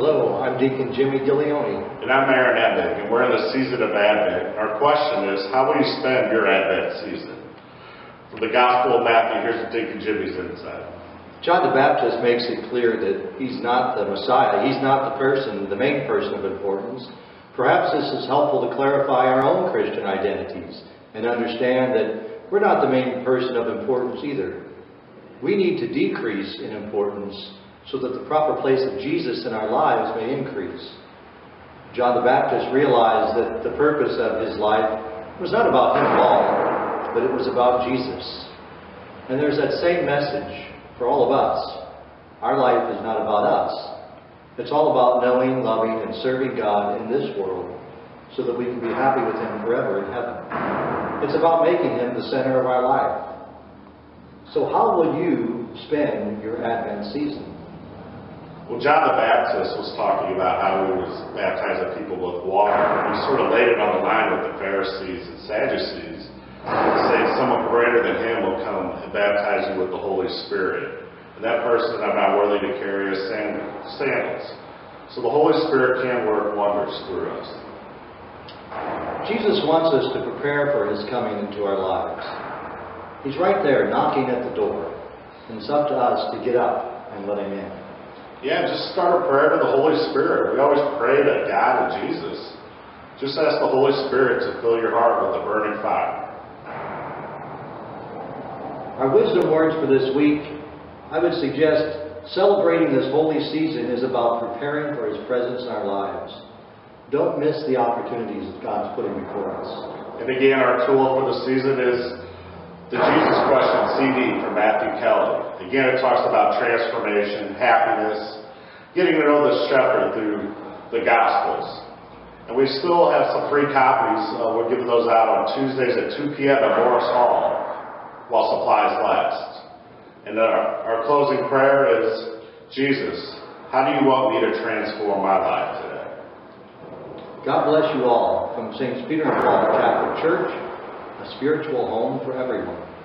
Hello, I'm Deacon Jimmy Ghiglione. And I'm Aaron Emig, and we're in the season of Advent. Our question is, how will you spend your Advent season? From the Gospel of Matthew, here's Deacon Jimmy's insight. John the Baptist makes it clear that he's not the Messiah. He's not the person, the main person of importance. Perhaps this is helpful to clarify our own Christian identities and understand that we're not the main person of importance either. We need to decrease in importance so that the proper place of Jesus in our lives may increase. John the Baptist realized that the purpose of his life was not about him at all, but it was about Jesus. And there's that same message for all of us. Our life is not about us. It's all about knowing, loving, and serving God in this world so that we can be happy with Him forever in heaven. It's about making Him the center of our life. So, how will you spend your Advent season? Well, John the Baptist was talking about how he was baptizing people with water. He sort of laid it on the line with the Pharisees and Sadducees, saying someone greater than him will come and baptize you with the Holy Spirit. And that person I'm not worthy to carry his sandals. So the Holy Spirit can work wonders through us. Jesus wants us to prepare for his coming into our lives. He's right there knocking at the door. And it's up to us to get up and let him in. Yeah, just start a prayer to the Holy Spirit. We always pray to God and Jesus. Just ask the Holy Spirit to fill your heart with a burning fire. Our wisdom words for this week, I would suggest celebrating this holy season is about preparing for His presence in our lives. Don't miss the opportunities that God's putting before us. And again, our tool for the season is the Jesus Question CD from Matthew Kelly. Again, it talks about transformation, happiness, getting to know the shepherd through the Gospels. And we still have some free copies. Uh, we're giving those out on Tuesdays at 2 p.m. at Morris Hall while supplies last. And our, our closing prayer is Jesus, how do you want me to transform my life today? God bless you all from St. Peter and Paul Catholic Church a spiritual home for everyone.